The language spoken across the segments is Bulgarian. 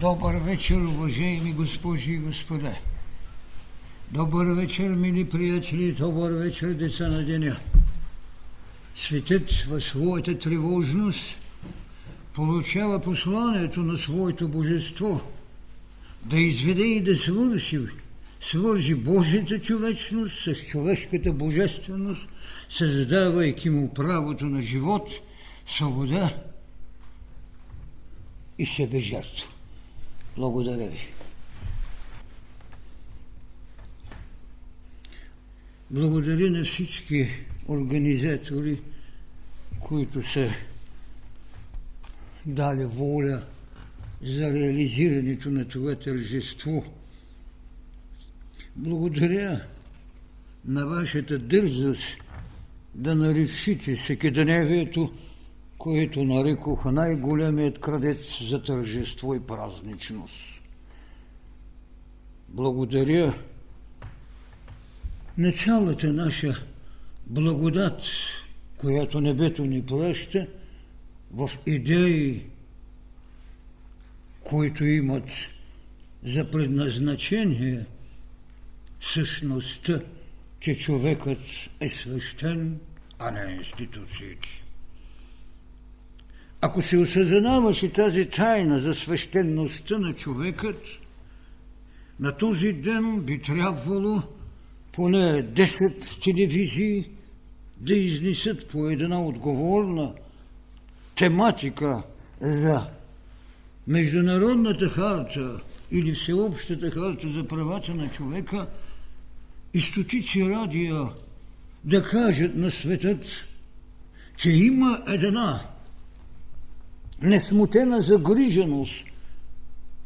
Добър вечер, уважаеми госпожи и господа. Добър вечер, мили приятели, добър вечер, деца на деня. Светът в своята тревожност получава посланието на своето божество да изведе и да свърши, свържи Божията човечност с човешката божественост, създавайки му правото на живот, свобода и себе жертва. Благодаря ви. Благодаря на всички организатори, които са дали воля за реализирането на това тържество. Благодаря на вашата дързост да наречите секидневието което нарекох най-големият крадец за тържество и празничност. Благодаря на цялата наша благодат, която небето ни праща в идеи, които имат за предназначение същността, че човекът е свещен, а не институциите. Ако се осъзнаваше тази тайна за свещеността на човекът, на този ден би трябвало поне 10 телевизии да изнесат по една отговорна тематика за Международната харта или Всеобщата харта за правата на човека и стотици радия да кажат на светът, че има една несмутена загриженост,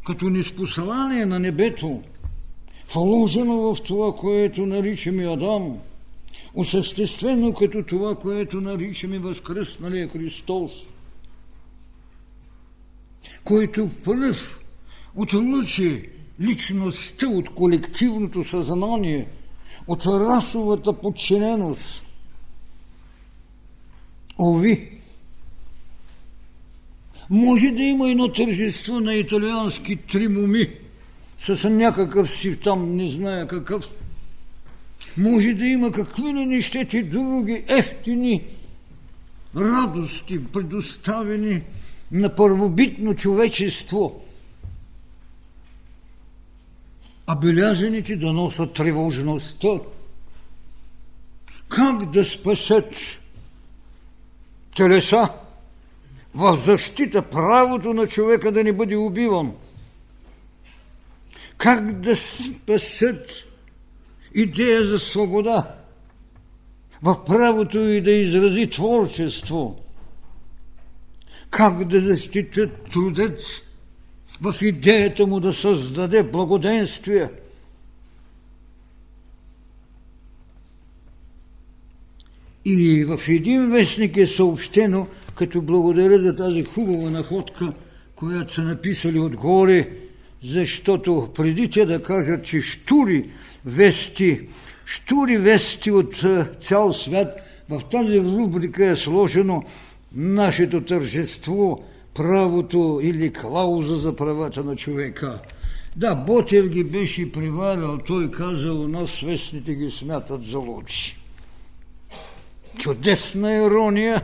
като неспослание на небето, вложено в това, което наричаме Адам, осъществено като това, което наричаме възкръсналия Христос, който пръв отлъчи личността от колективното съзнание, от расовата подчиненост. Ови, може да има едно тържество на италиански три моми с някакъв си там, не зная какъв. Може да има какви ли нещети други ефтини радости, предоставени на първобитно човечество, а белязаните да носят тревожността. Как да спасят телеса, в защита правото на човека да не бъде убиван. Как да спасят идея за свобода в правото и да изрази творчество. Как да защитят трудец в идеята му да създаде благоденствие. И в един вестник е съобщено – като благодаря за тази хубава находка, която са написали отгоре, защото преди те да кажат, че штури вести, штури вести от цял свят, в тази рубрика е сложено нашето тържество, правото или клауза за правата на човека. Да, Ботев ги беше приварил, той казал, нас вестните ги смятат за лучи. Чудесна ирония,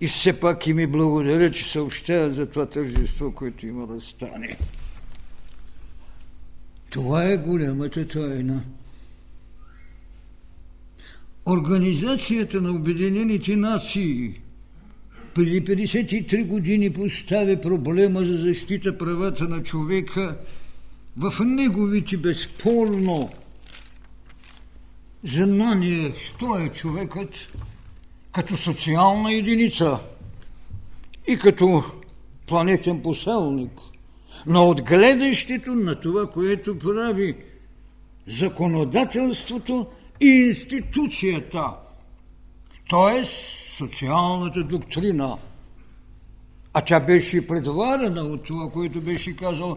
и все пак и ми благодаря, че съобщават за това тържество, което има да стане. Това е голямата тайна. Организацията на Обединените нации преди 53 години постави проблема за защита правата на човека в неговите безспорно знание, що е човекът, като социална единица и като планетен поселник, но от гледащето на това, което прави законодателството и институцията, т.е. социалната доктрина. А тя беше предварена от това, което беше казал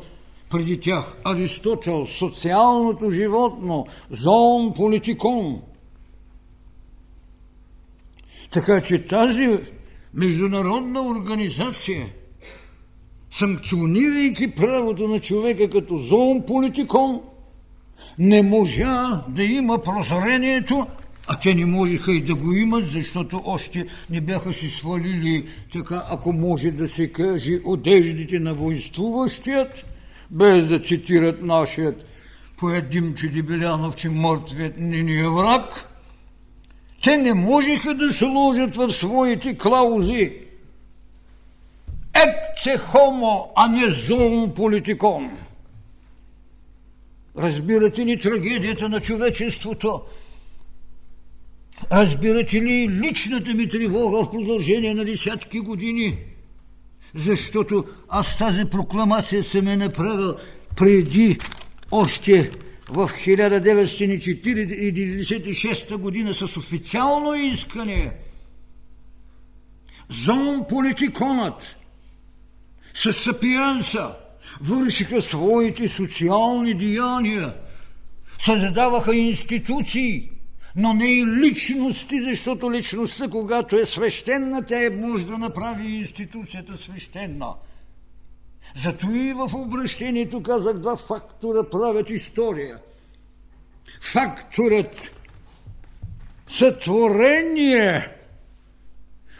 преди тях Аристотел, социалното животно, зоон политикон – така че тази международна организация санкционирайки правото на човека като зоон политикон, не можа да има прозрението, а те не можеха и да го имат, защото още не бяха си свалили, така ако може да се каже, одеждите на воинствуващият, без да цитират нашият поет Димчо Дебелянов, че мъртвият не ни е враг, те не можеха да сложат в своите клаузи екце хомо, а не зоон политикон. Разбирате ли трагедията на човечеството? Разбирате ли личната ми тревога в продължение на десятки години? Защото аз тази прокламация съм е направил преди още в 1946 година с официално искане. Зон политиконът с сапиенса вършиха своите социални деяния, създаваха институции, но не и личности, защото личността, когато е свещена, тя е може да направи институцията свещена. Зато и в обращението казах два фактора правят история. Факторът сътворение,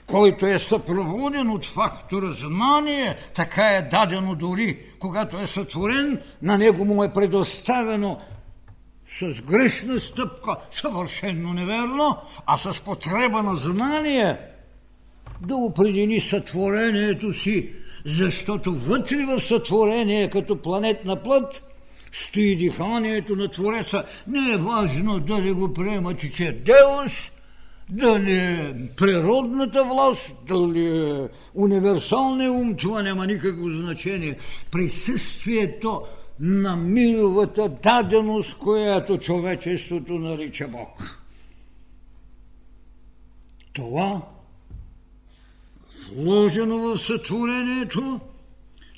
който е съпроводен от фактора знание, така е дадено дори, когато е сътворен, на него му е предоставено с грешна стъпка, съвършенно неверно, а с потреба на знание да определи сътворението си, защото вътре в сътворение, като планетна плът, стои диханието на Твореца. Не е важно дали го приемате, че е Деус, дали е природната власт, дали е универсалния ум, това няма никакво значение. Присъствието на мировата даденост, която човечеството нарича Бог. Това, вложено в сътворението,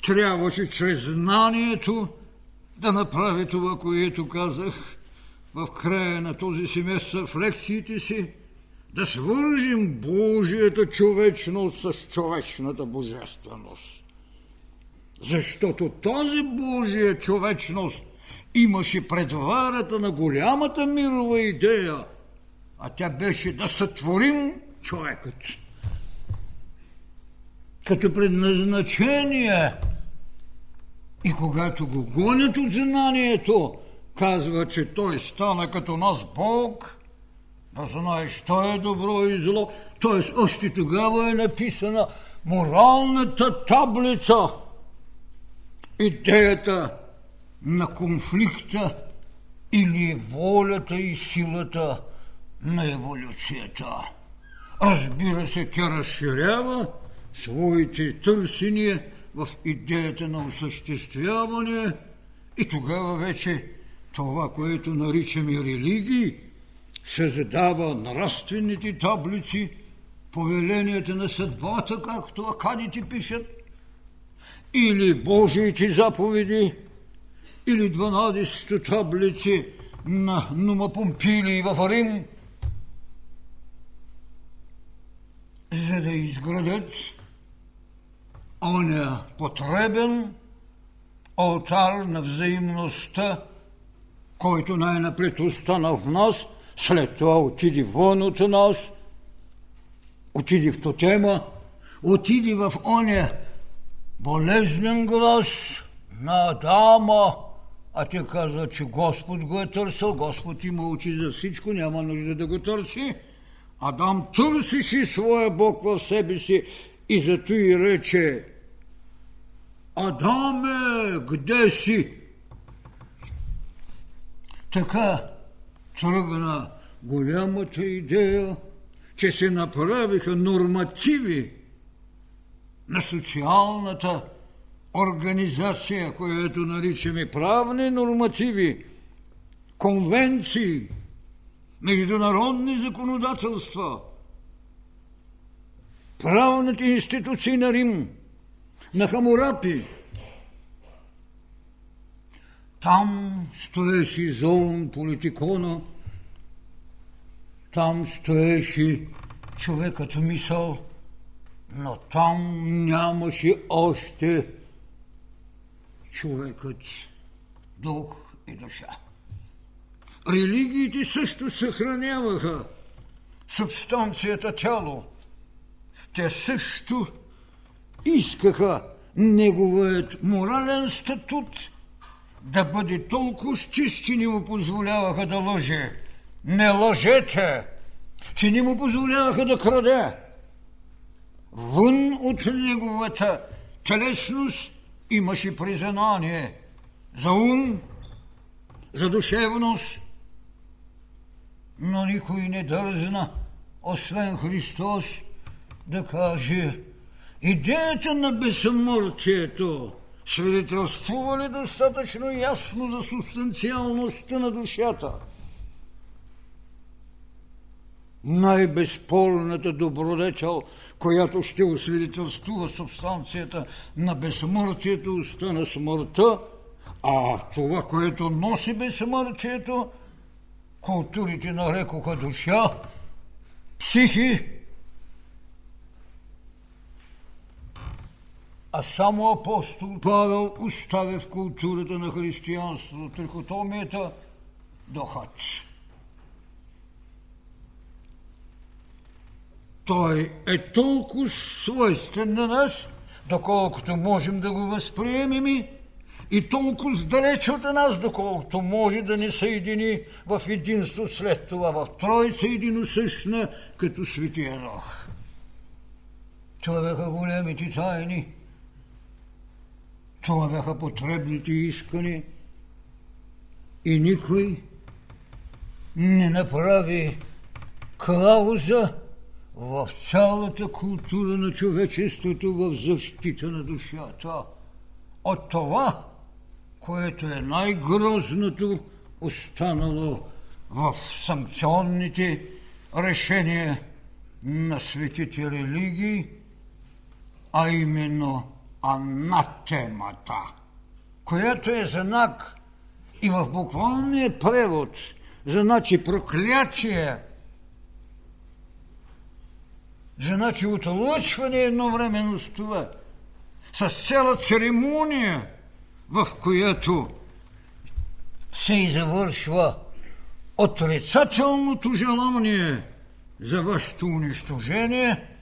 трябваше чрез знанието да направи това, което казах в края на този семестър в лекциите си, да свържим Божията човечност с човечната божественост. Защото тази Божия човечност имаше предварата на голямата мирова идея, а тя беше да сътворим човекът. Като предназначение и когато го гонят от знанието, казва, че той стана като нас Бог, да знаеш, що е добро и зло. Т.е. още тогава е написана моралната таблица – идеята на конфликта или волята и силата на еволюцията. Разбира се, тя разширява своите търсения в идеята на осъществяване и тогава вече това, което наричаме религии, се задава нравствените таблици, повеленията на съдбата, както акадите пишат, или Божиите заповеди, или 12 таблици на Нума Помпили в Рим, за да изградят оня потребен алтар на взаимността, който най-напред остана в нас, след това отиди вън от нас, отиди в тотема, отиди в оня болезнен глас на Адама, а ти казва, че Господ го е търсил, Господ има очи за всичко, няма нужда да го търси. Адам търсише своя Бог в себе си и зато и рече Адаме, къде си? Така тръгна голямата идея, че се направиха нормативи на социалната организация, която наричаме правни нормативи, конвенции, международни законодателства, правните институции на Рим, на Хамурапи. Там стоеше зон политикона, там стоеше човекът мисъл – но там нямаше още човекът дух и душа. Религиите също съхраняваха субстанцията тяло. Те също искаха неговият морален статут да бъде толкова чист, не му позволяваха да лъже. Не лъжете! Че не му позволяваха да краде. Вън от неговата телесност имаше признание за ум, за душевност, но никой не дързна, освен Христос, да каже идеята на безсмъртието свидетелствува ли достатъчно ясно за субстанциалността на душата? Най-безспорната добродетел, която ще освидетелствува субстанцията на безсмъртието, остана смъртта, а това, което носи безсмъртието, културите нарекоха душа, психи, а само апостол Павел оставя в културата на християнството трихотомията духът. Той е толкова свойствен на нас, доколкото можем да го възприемем и толкова далеч от нас, доколкото може да ни съедини в единство след това, в Троица единосъщна, като Светия Дух. Това бяха големите тайни. Това бяха потребните искани. И никой не направи клауза в цялата култура на човечеството в защита на душата. От това, което е най-грозното, останало в санкционните решения на светите религии, а именно анатемата, която е знак и в буквалния превод, значи проклятие, значи отлъчване едновременно с това, с цяла церемония, в която се завършва отрицателното желание за вашето унищожение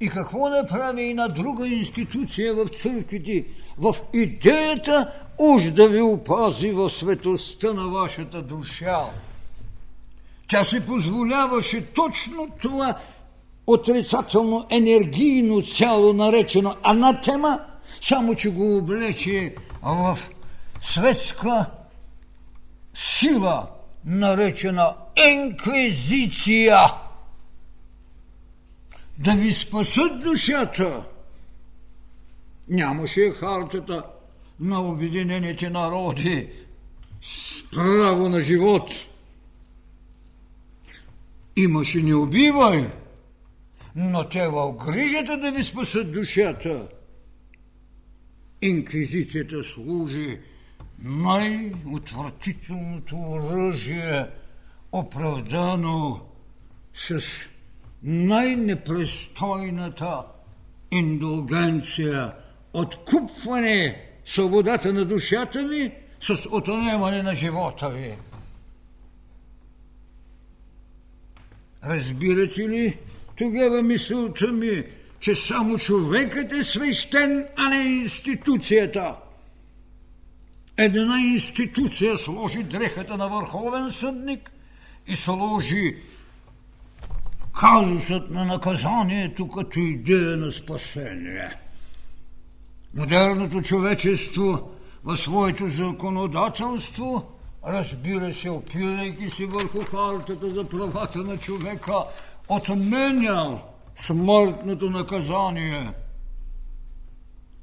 и какво направи и на друга институция в църквите, в идеята уж да ви опази в светостта на вашата душа. Тя си позволяваше точно това отрицателно енергийно цяло, наречено анатема, само че го облече в светска сила, наречена инквизиция. Да ви спасат душата. Нямаше хартата на Обединените народи с право на живот. Имаше не убивай, но те в грижата да ви спасат душата. Инквизицията служи най-отвратителното оръжие, оправдано с най-непрестойната индулгенция, откупване свободата на душата ви с отнемане на живота ви. Разбирате ли тогава мисълта ми, че само човекът е свещен, а не институцията. Една институция сложи дрехата на върховен съдник и сложи казусът на наказанието като идея на спасение. Модерното човечество в своето законодателство, разбира се, опирайки се върху хартата за правата на човека, отменял смъртното наказание.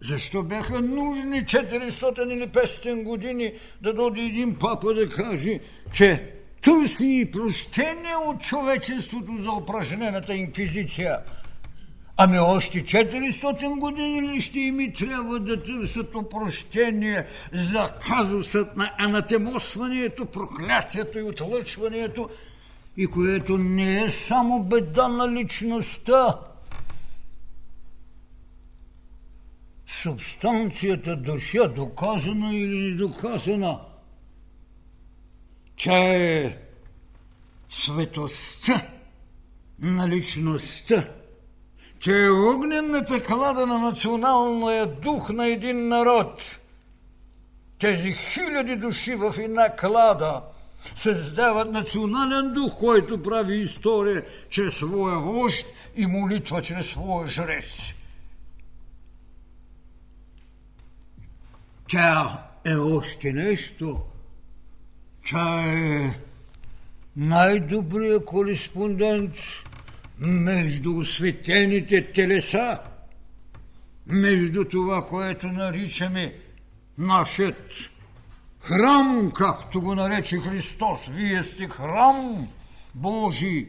Защо бяха нужни 400 или 500 години да дойде един папа да каже, че търси и прощение от човечеството за упражнената инквизиция? Ами още 400 години ли ще им трябва да търсят опрощение за казусът на анатемосването, проклятието и отлъчването – и което не е само беда на личността. субстанцията душа, доказана или недоказана, тя е светостта на личността. Тя е огненната клада на националния дух на един народ. Тези хиляди души в една клада създават национален дух, който прави история чрез своя вожд и молитва чрез своя жрец. Тя е още нещо. Тя е най-добрият кореспондент между осветените телеса, между това, което наричаме нашият храм, както го нарече Христос. Вие сте храм Божий.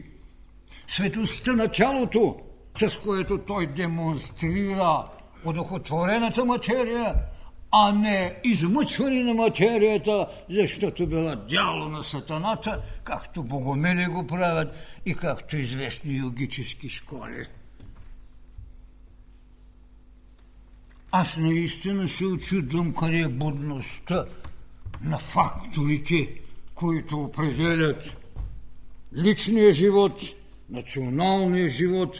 Светостта на тялото, с което Той демонстрира одухотворената материя, а не измъчване на материята, защото била дяло на сатаната, както богомили го правят и както известни йогически школи. Аз наистина се очудвам къде е будността на факторите, които определят личния живот, националния живот,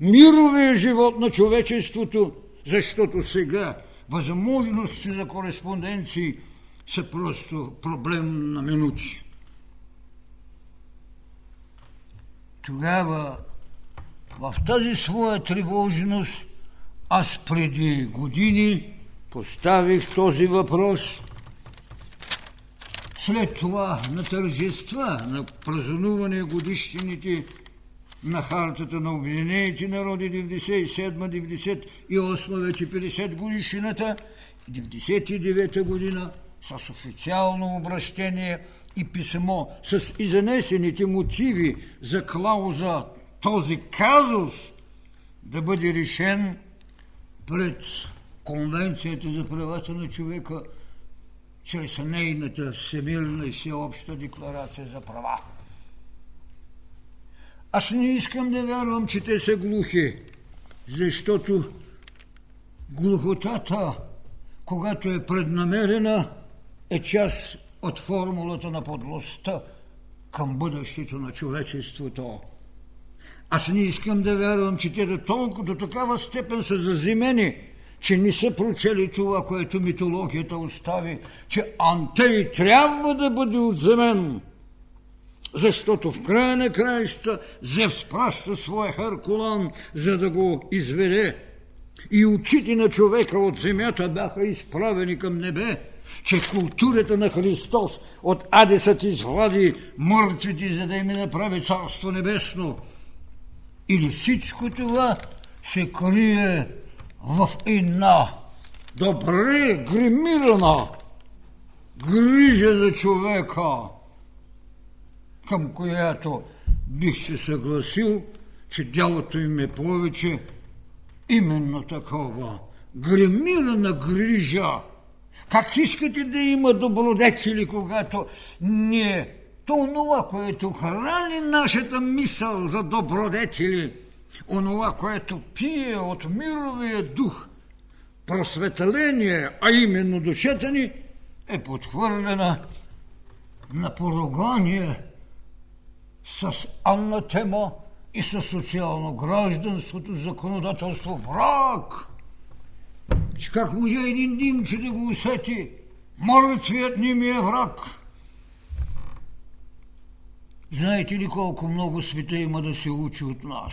мировия живот на човечеството, защото сега възможности за кореспонденции са просто проблем на минути. Тогава в тази своя тревожност аз преди години поставих този въпрос. След това на тържества, на празнуване годишнините на хартата на Обединените народи 97-98 вече 50 годишнината, 99 година с официално обращение и писмо с изнесените мотиви за клауза този казус да бъде решен пред Конвенцията за правата на човека чрез нейната всемирна и всеобща декларация за права. Аз не искам да вярвам, че те са глухи, защото глухотата, когато е преднамерена, е част от формулата на подлостта към бъдещето на човечеството. Аз не искам да вярвам, че те до толкова, до такава степен са заземени, че не са прочели това, което митологията остави, че Антей трябва да бъде отземен – защото в края на краища Зевс праща своя Харкулан, за да го изведе. И очите на човека от земята бяха изправени към небе, че културата на Христос от Адесът извади мъртвите, за да им направи Царство Небесно. Или всичко това се крие в една добре гримирана грижа за човека – към която бих се съгласил, че дялото им е повече именно такова. Гремирана грижа. Как искате да има добродетели, когато ние това, което храни нашата мисъл за добродетели, онова, което пие от мировия дух, просветление, а именно душата ни, е подхвърлена на поругание – с анатема и с социално гражданството, законодателство враг. Че как може един димче да го усети? Мъртвият ни ми е враг. Знаете ли колко много света има да се учи от нас?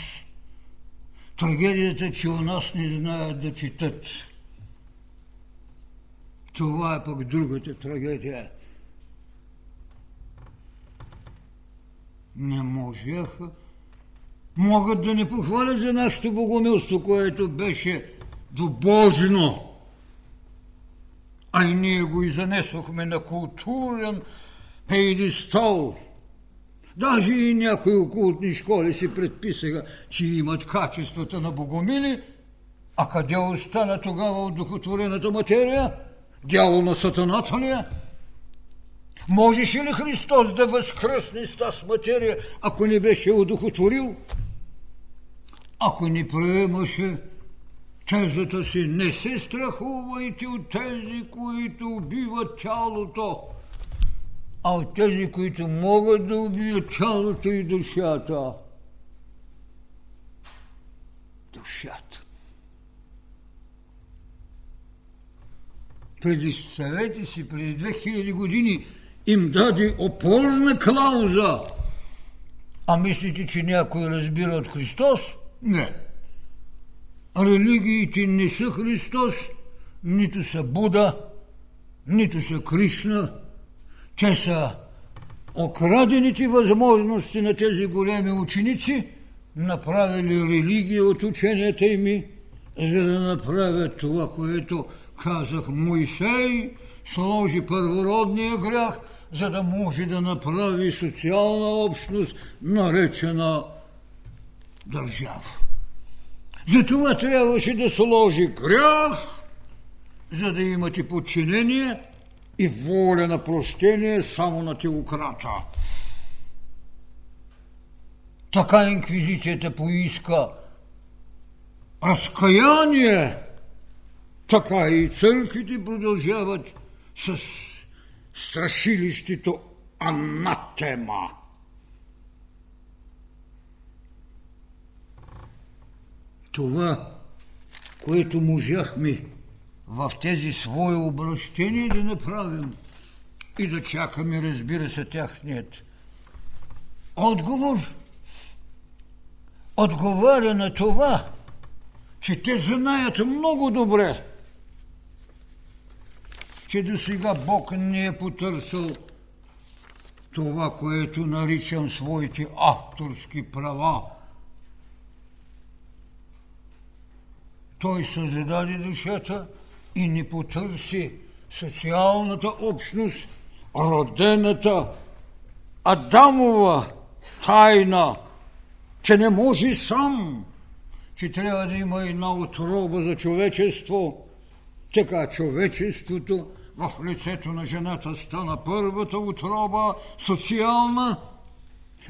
Трагедията, че у нас не знаят да четат. Това е пък другата трагедия – не можеха. Могат да не похвалят за нашето богомилство, което беше добожно. А и ние го и занесохме на културен пейдестол. Даже и някои окултни школи си предписаха, че имат качествата на богомили, а къде остана тогава от духотворената материя? Дяло на сатаната ли е? Можеше ли Христос да възкръсне с тази материя, ако не беше удохотворил? Ако не приемаше Тезата си не се страхувайте от тези, които убиват тялото, а от тези, които могат да убият тялото и душата. Душата. Преди съвети си, преди 2000 години, им даде опорна клауза. А мислите, че някой разбира от Христос? Не. Религиите не са Христос, нито са Буда, нито са Кришна. Те са окрадените възможности на тези големи ученици, направили религия от ученията ими, за да направят това, което казах Моисей, сложи първородния грях, за да може да направи социална общност, наречена държава. Затова трябваше да сложи грях, за да имате подчинение и воля на прощение само на теократа. Така инквизицията поиска разкаяние, така и църквите продължават с страшилището анатема. Това, което можахме в тези свои обращения да направим и да чакаме, разбира се, тяхният отговор, отговаря на това, че те знаят много добре, че до сега Бог не е потърсил това, което наричам своите авторски права. Той създаде душата и не потърси социалната общност, родената Адамова тайна, че не може сам, че трябва да има една отроба за човечество. Така човечеството в лицето на жената стана първата отроба, социална,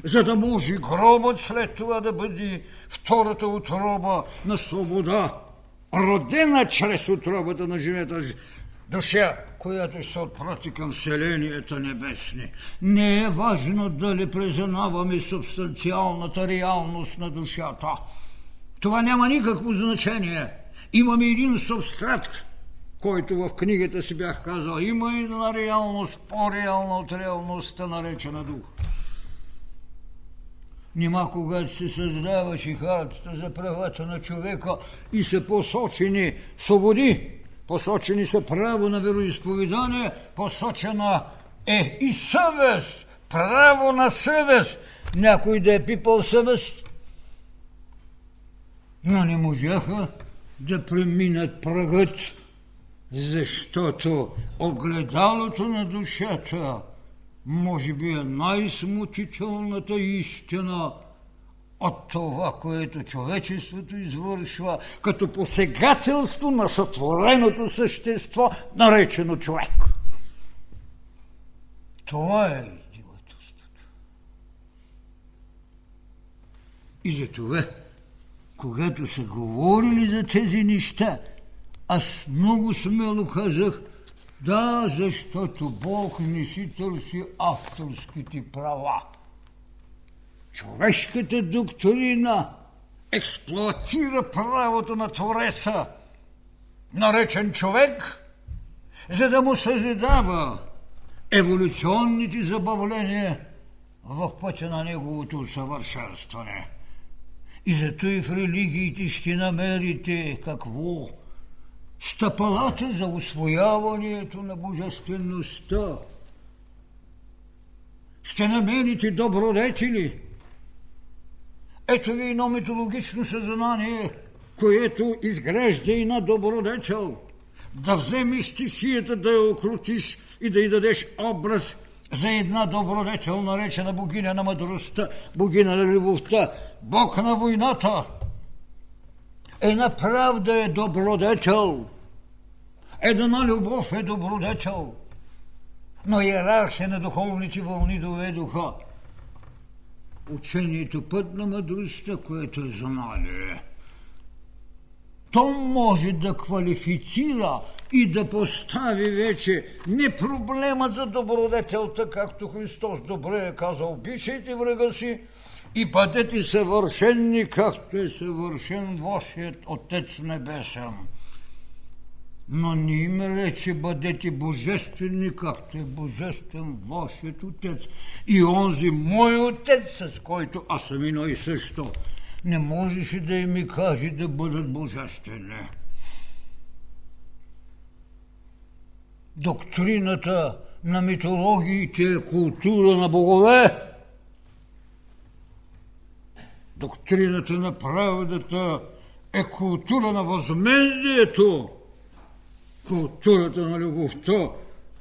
за да може гробът след това да бъде втората отроба на свобода, родена чрез отробата на жената душа, която се отпрати към селенията небесни. Не е важно дали признаваме субстанциалната реалност на душата. Това няма никакво значение. Имаме един субстрат, който в книгата си бях казал, има една реалност, по-реална от реалността, наречена дух. Нима когато се създаваше хартата за правата на човека и са посочени свободи, посочени са право на вероисповедание, посочена е и съвест, право на съвест. Някой да е пипал съвест, но не можаха да преминат прагът защото огледалото на душата може би е най-смутителната истина от това, което човечеството извършва като посегателство на сътвореното същество, наречено човек. Това е издевателството. И за това, когато са говорили за тези неща, аз много смело казах, да, защото Бог не си търси авторските права. Човешката доктрина експлуатира правото на Твореца, наречен човек, за да му съзидава еволюционните забавления в пътя на неговото усъвършенстване. И зато и в религиите ще намерите какво? Стъпалата за освояването на божествеността. Ще намерите добродетели. Ето ви едно митологично съзнание, което изгражда и на добродетел. Да вземеш стихията, да я окрутиш и да й дадеш образ за една добродетел, наречена богиня на мъдростта, богиня на любовта, бог на войната. Една правда е добродетел. Една любов е добродетел. Но иерархия на духовните вълни доведоха учението път на мъдростта, което е знание. то може да квалифицира и да постави вече не проблемът за добродетелта, както Христос добре е казал, обичайте врага си и бъдете съвършенни, както е съвършен вашият Отец Небесен. Но не им рече бъдете божествени, както е божествен вашият Отец. И онзи мой Отец, с който аз съм едно и също, не можеше да им ми каже да бъдат божествени. Доктрината на митологиите е култура на богове. Доктрината на правдата е култура на възмездието. Културата на любовта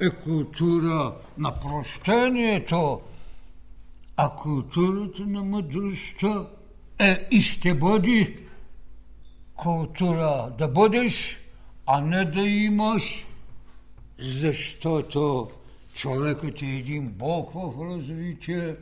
е култура на прощението, а културата на мъдростта е и ще бъде култура да бъдеш, а не да имаш, защото човекът е един Бог в развитие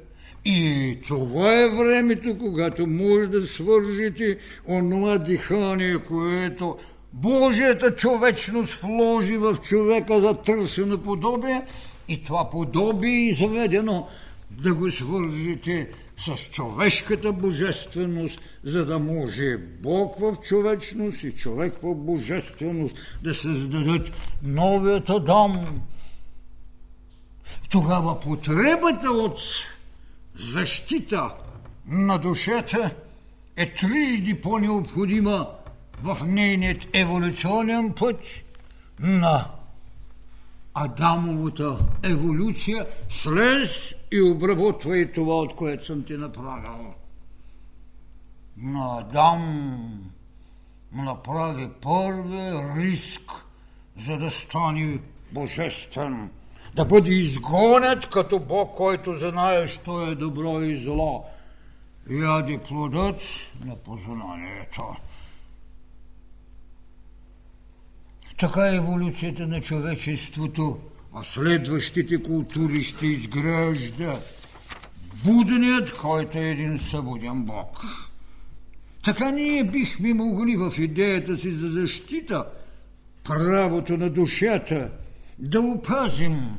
и това е времето, когато може да свържите онова дихание, което Божията човечност вложи в човека за търсено подобие и това подобие е заведено да го свържите с човешката божественост, за да може Бог в човечност и човек в божественост да създадат новият дом. Тогава потребата от защита на душата е трижди по-необходима в нейният еволюционен път на Адамовата еволюция, слез и обработвай това, от което съм ти направил. Но Адам направи първи риск, за да стане божествен, да бъде изгонят като Бог, който знае, що е добро и зло. Яде плодът на познанието. Така е еволюцията на човечеството, а следващите култури ще изгражда буденият, който е един събуден Бог. Така ние бихме могли в идеята си за защита правото на душата да опазим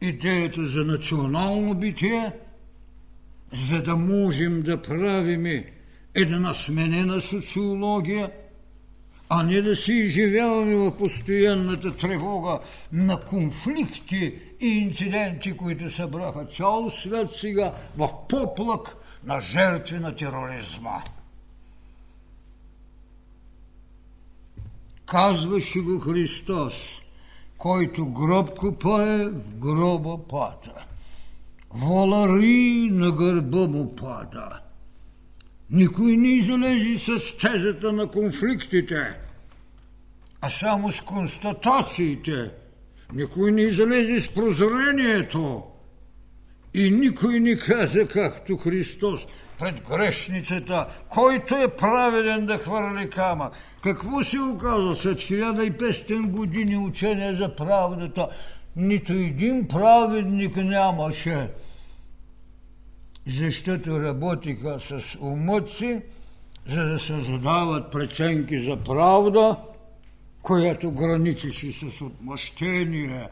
идеята за национално битие, за да можем да правиме една сменена социология – а не да си изживяваме в постоянната тревога на конфликти и инциденти, които събраха цял свят сега в поплък на жертви на тероризма. Казваше го Христос, който гроб копае, в гроба пада. Волари на гърба му пада. Никой не излезе с тезата на конфликтите, а само с констатациите. Никой не излезе с прозрението. И никой не каза, както Христос, пред грешницата, който е праведен да хвърли камък. Какво се оказа след 1500 години учение за правдата? Нито един праведник нямаше защото работиха с умът си, за да се задават преценки за правда, която граничеше с отмъщение.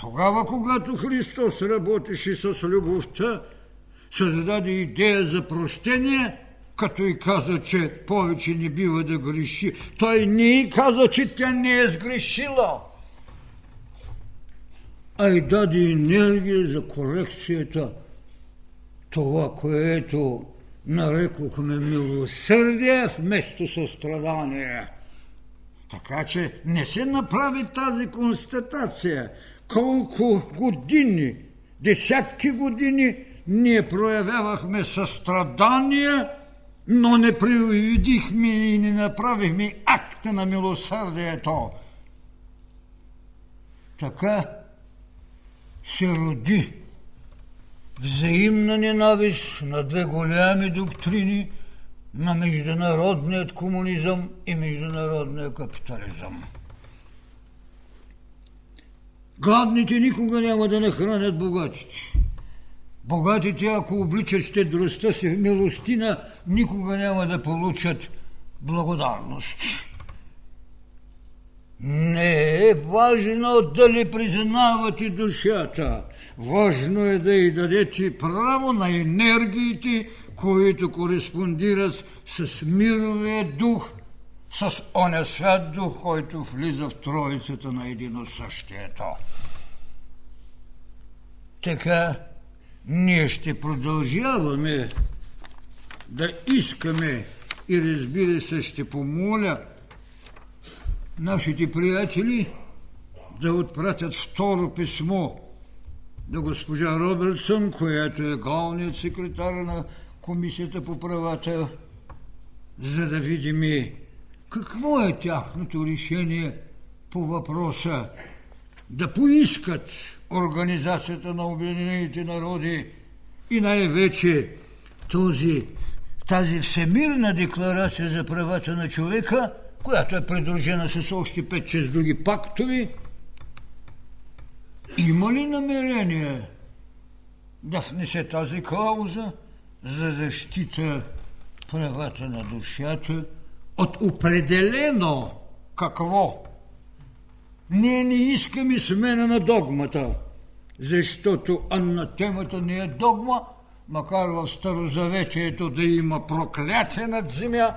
Тогава, когато Христос работеше с любовта, създаде идея за прощение, като и каза, че повече не бива да греши. Той не и каза, че тя не е сгрешила, а и даде енергия за корекцията – това, което нарекохме милосърдие вместо състрадание. Така че не се направи тази констатация. Колко години, десятки години ние проявявахме състрадание, но не привидихме и не направихме акта на милосърдието. Така се роди взаимна ненавист на две голями доктрини на международният комунизъм и международния капитализъм. Гладните никога няма да нахранят богатите. Богатите, ако обличат щедростта си в милостина, никога няма да получат благодарност. Не е важно дали признавате душата. Важно е да й дадете право на енергиите, които кореспондират с мировия дух, с оня свят дух, който влиза в троицата на едино същието. Така, ние ще продължаваме да искаме и разбира се ще помоля нашите приятели да отпратят второ писмо до госпожа Робертсън, която е главният секретар на Комисията по правата, за да видим какво е тяхното решение по въпроса да поискат Организацията на Обединените народи и най-вече този, тази Всемирна декларация за правата на човека, която е придружена с още 5-6 други пактови, има ли намерение да внесе тази клауза за защита правата на душата от определено какво? Ние не искаме смена на догмата, защото анатемата не е догма, макар в Старозаветието да има проклятие над земя,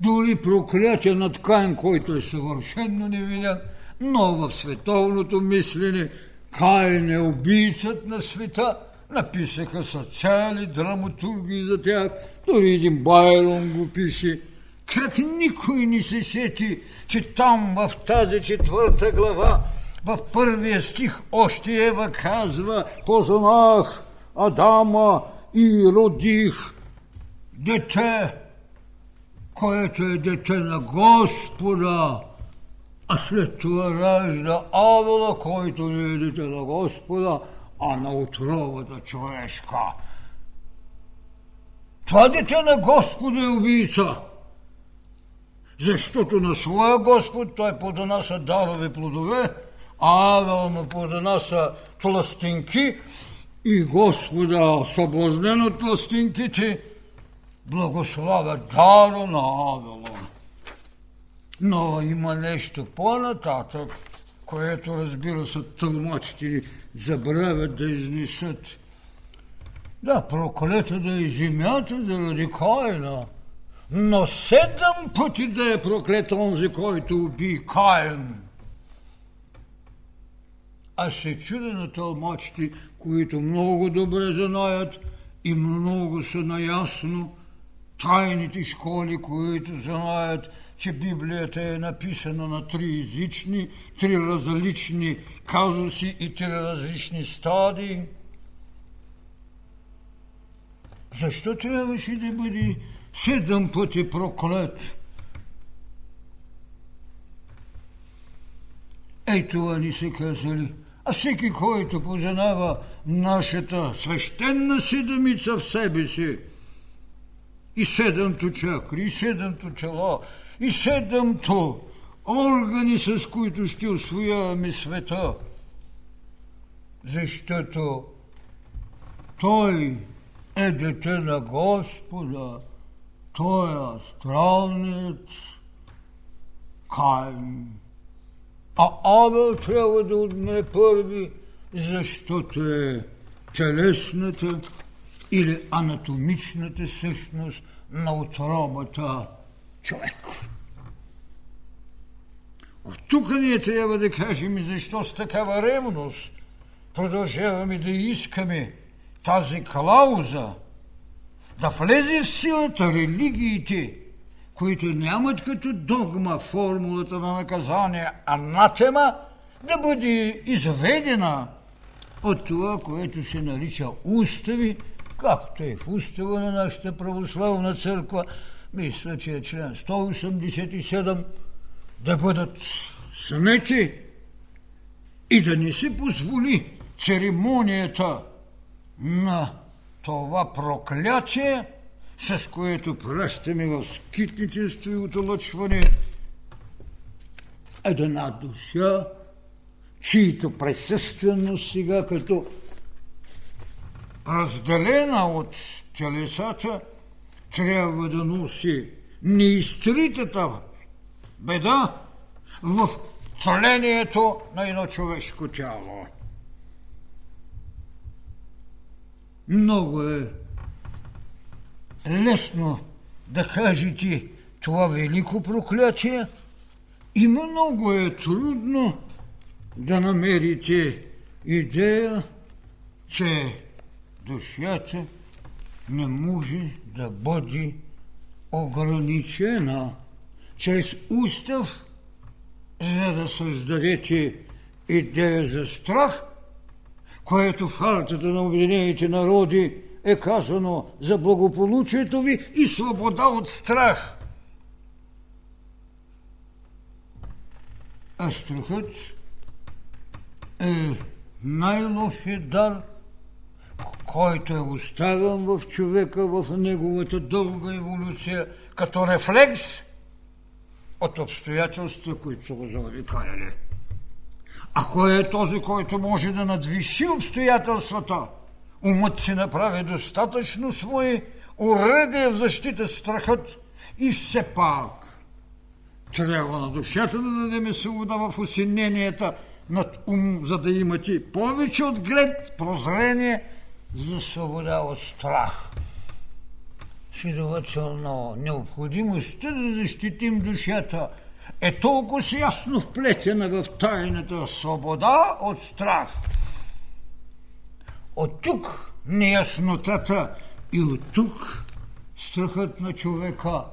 дори проклятие над Каин, който е съвършенно невинен, но в световното мислене Каин е убийцът на света, написаха са цяли драматурги за тях, дори един Байлон го пише. Как никой не се сети, че там в тази четвърта глава, в първия стих, още Ева казва, познах Адама и родих дете, което е дете на Господа, а след това ражда Авела, който не е дете на Господа, а на отровата човешка. Това дете на Господа е убийца, защото на своя Господ той подонася дарови плодове, а Авел му подонася тластинки и Господа, съблазнен от тластинките, благославя даро на Авелон. Но има нещо по-нататък, което разбира се тълмачите забравят да изнесат. Да, проклета да е земята заради Каина, но седем пъти да е проклет онзи, който уби Каин. Аз се чудя на тълмачите, които много добре знаят и много са наясно тайните школи, които знаят, че Библията е написана на три езични, три различни казуси и три различни стадии. Защо трябваше да бъде седем пъти проклет? Ей това ни се казали. А всеки, който познава нашата свещена седмица в себе си, и седемто чакри, и седемто тела, и седемто органи, с които ще освояваме света. Защото той е дете на Господа, той е астралният Каин. А Абел трябва да отне първи, защото е телесната или анатомичната същност на отробата човек. От тук ние трябва да кажем защо с такава ревност продължаваме да искаме тази клауза да влезе в силата религиите, които нямат като догма формулата на наказание анатема, да бъде изведена от това, което се нарича устави, както е в устава на нашата православна църква, мисля, че е член 187, да бъдат снети и да не се позволи церемонията на това проклятие, с което пращаме в скитничество и отолъчване, една душа, чието присъственост сега като разделена от телесата, трябва да носи неизтритата беда в тлението на едно човешко тяло. Много е лесно да кажете това велико проклятие. И много е трудно да намерите идея, че душата не може да бъде ограничена чрез устав, за да създадете идея за страх, което в хартата на Обединените народи е казано за благополучието ви и свобода от страх. А страхът е най-лошият дар, който е оставен в човека в неговата дълга еволюция като рефлекс от обстоятелства, които са го заобикаляли. А кой е този, който може да надвиши обстоятелствата? Умът си направи достатъчно свои уредия в защита страхът и все пак трябва на душата да дадем свобода в осененията над ум, за да имате повече от глед, прозрение за свобода от страх. Следователно, необходимостта да защитим душата е толкова ясно вплетена в тайната свобода от страх. От тук неяснотата и от тук страхът на човека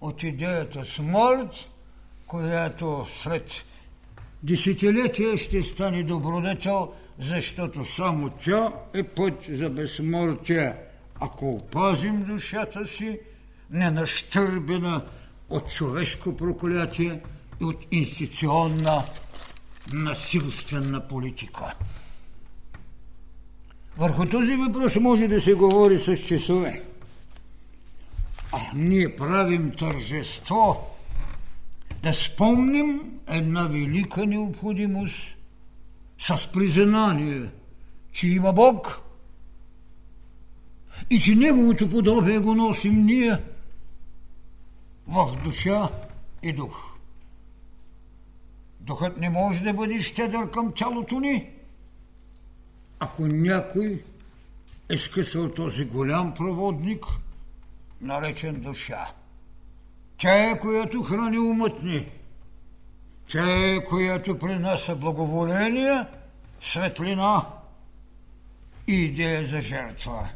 от идеята смърт, която след десетилетия ще стане добродетел, защото само тя е път за безсмъртие. Ако опазим душата си, ненащърбена от човешко проклятие и от институционна насилствена политика. Върху този въпрос може да се говори с часове. А ние правим тържество да спомним една велика необходимост с признание, че има Бог и че Неговото подобие го носим ние в душа и дух. Духът не може да бъде щедър към тялото ни, ако някой е скъсал този голям проводник, наречен душа. Тя е, която храни умът ни. Тя е, която принася благоволение, светлина и идея за жертва.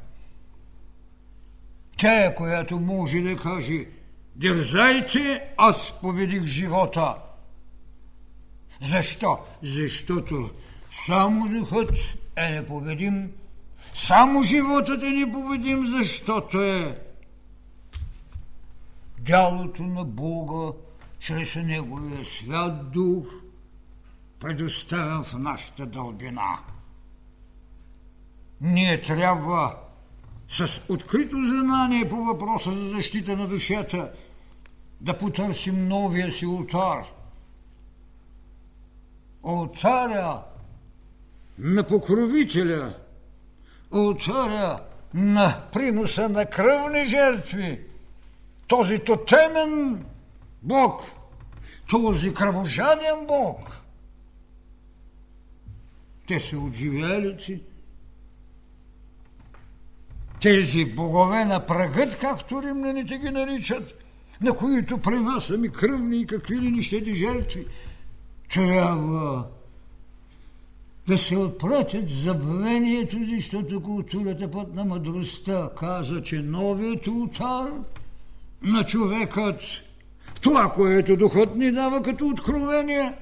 Тя е, която може да каже Дързайте, аз победих живота. Защо? Защото само духът е непобедим, само животът е непобедим, защото е дялото на Бога чрез Неговия свят дух, предоставен в нашата дълбина. Ние трябва с открито знание по въпроса за защита на душата да потърсим новия си ултар. Ултаря на покровителя, ултаря на приноса на кръвни жертви, този тотемен Бог, този кръвожаден Бог. Те са отживелици, тези богове на пръгът, както римляните ги наричат, на които принасяме кръвни и какви ли нищети жертви, трябва да се отпратят забвението, защото културата път на мъдростта каза, че новият ултар на човекът, това, което духът ни дава като откровение,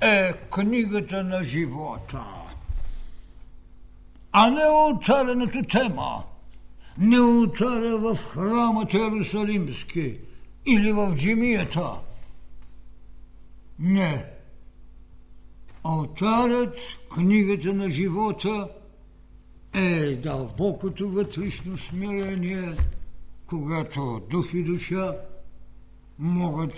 е книгата на живота, а не ултарената тема не ултара в храмът Иерусалимски или в джимията. Не. Алтарът, книгата на живота, е дълбокото вътрешно смирение, когато дух и душа могат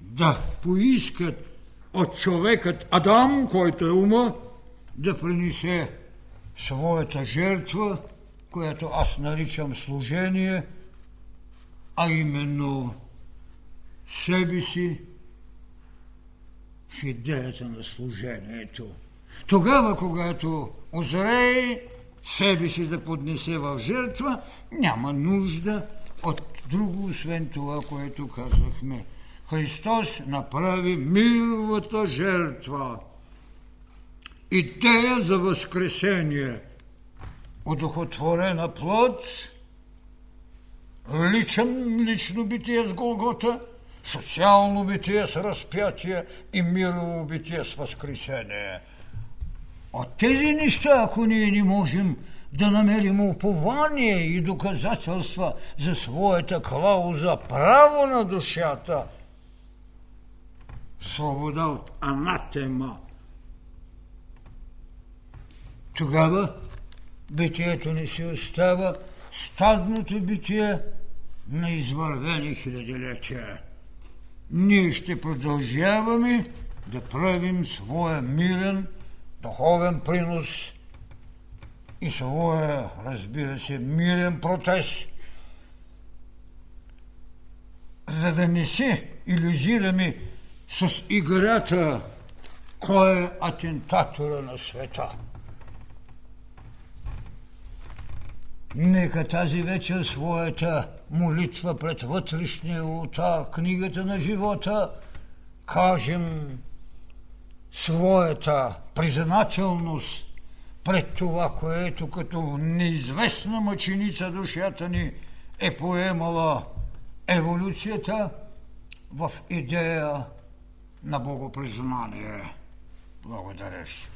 да поискат от човекът Адам, който е ума, да принесе своята жертва – което аз наричам служение, а именно себе си в идеята на служението. Тогава, когато озрее себе си да поднесе в жертва, няма нужда от друго, освен това, което казахме. Христос направи милвата жертва. Идея за възкресение. Удохотворена плод, личен, лично битие с Голгота, социално битие с разпятие и мирово битие с възкресение. От тези неща, ако ние не можем да намерим упование и доказателства за своята клауза право на душата, свобода от анатема, тогава битието ни се остава стадното битие на извървени хилядилетия. Ние ще продължаваме да правим своя мирен духовен принос и своя, разбира се, мирен протест, за да не се иллюзираме с играта кой е атентатора на света. Нека тази вечер своята молитва пред вътрешния ултар, книгата на живота, кажем своята признателност пред това, което като неизвестна мъченица душата ни е поемала еволюцията в идея на богопризнание. Благодаря ви.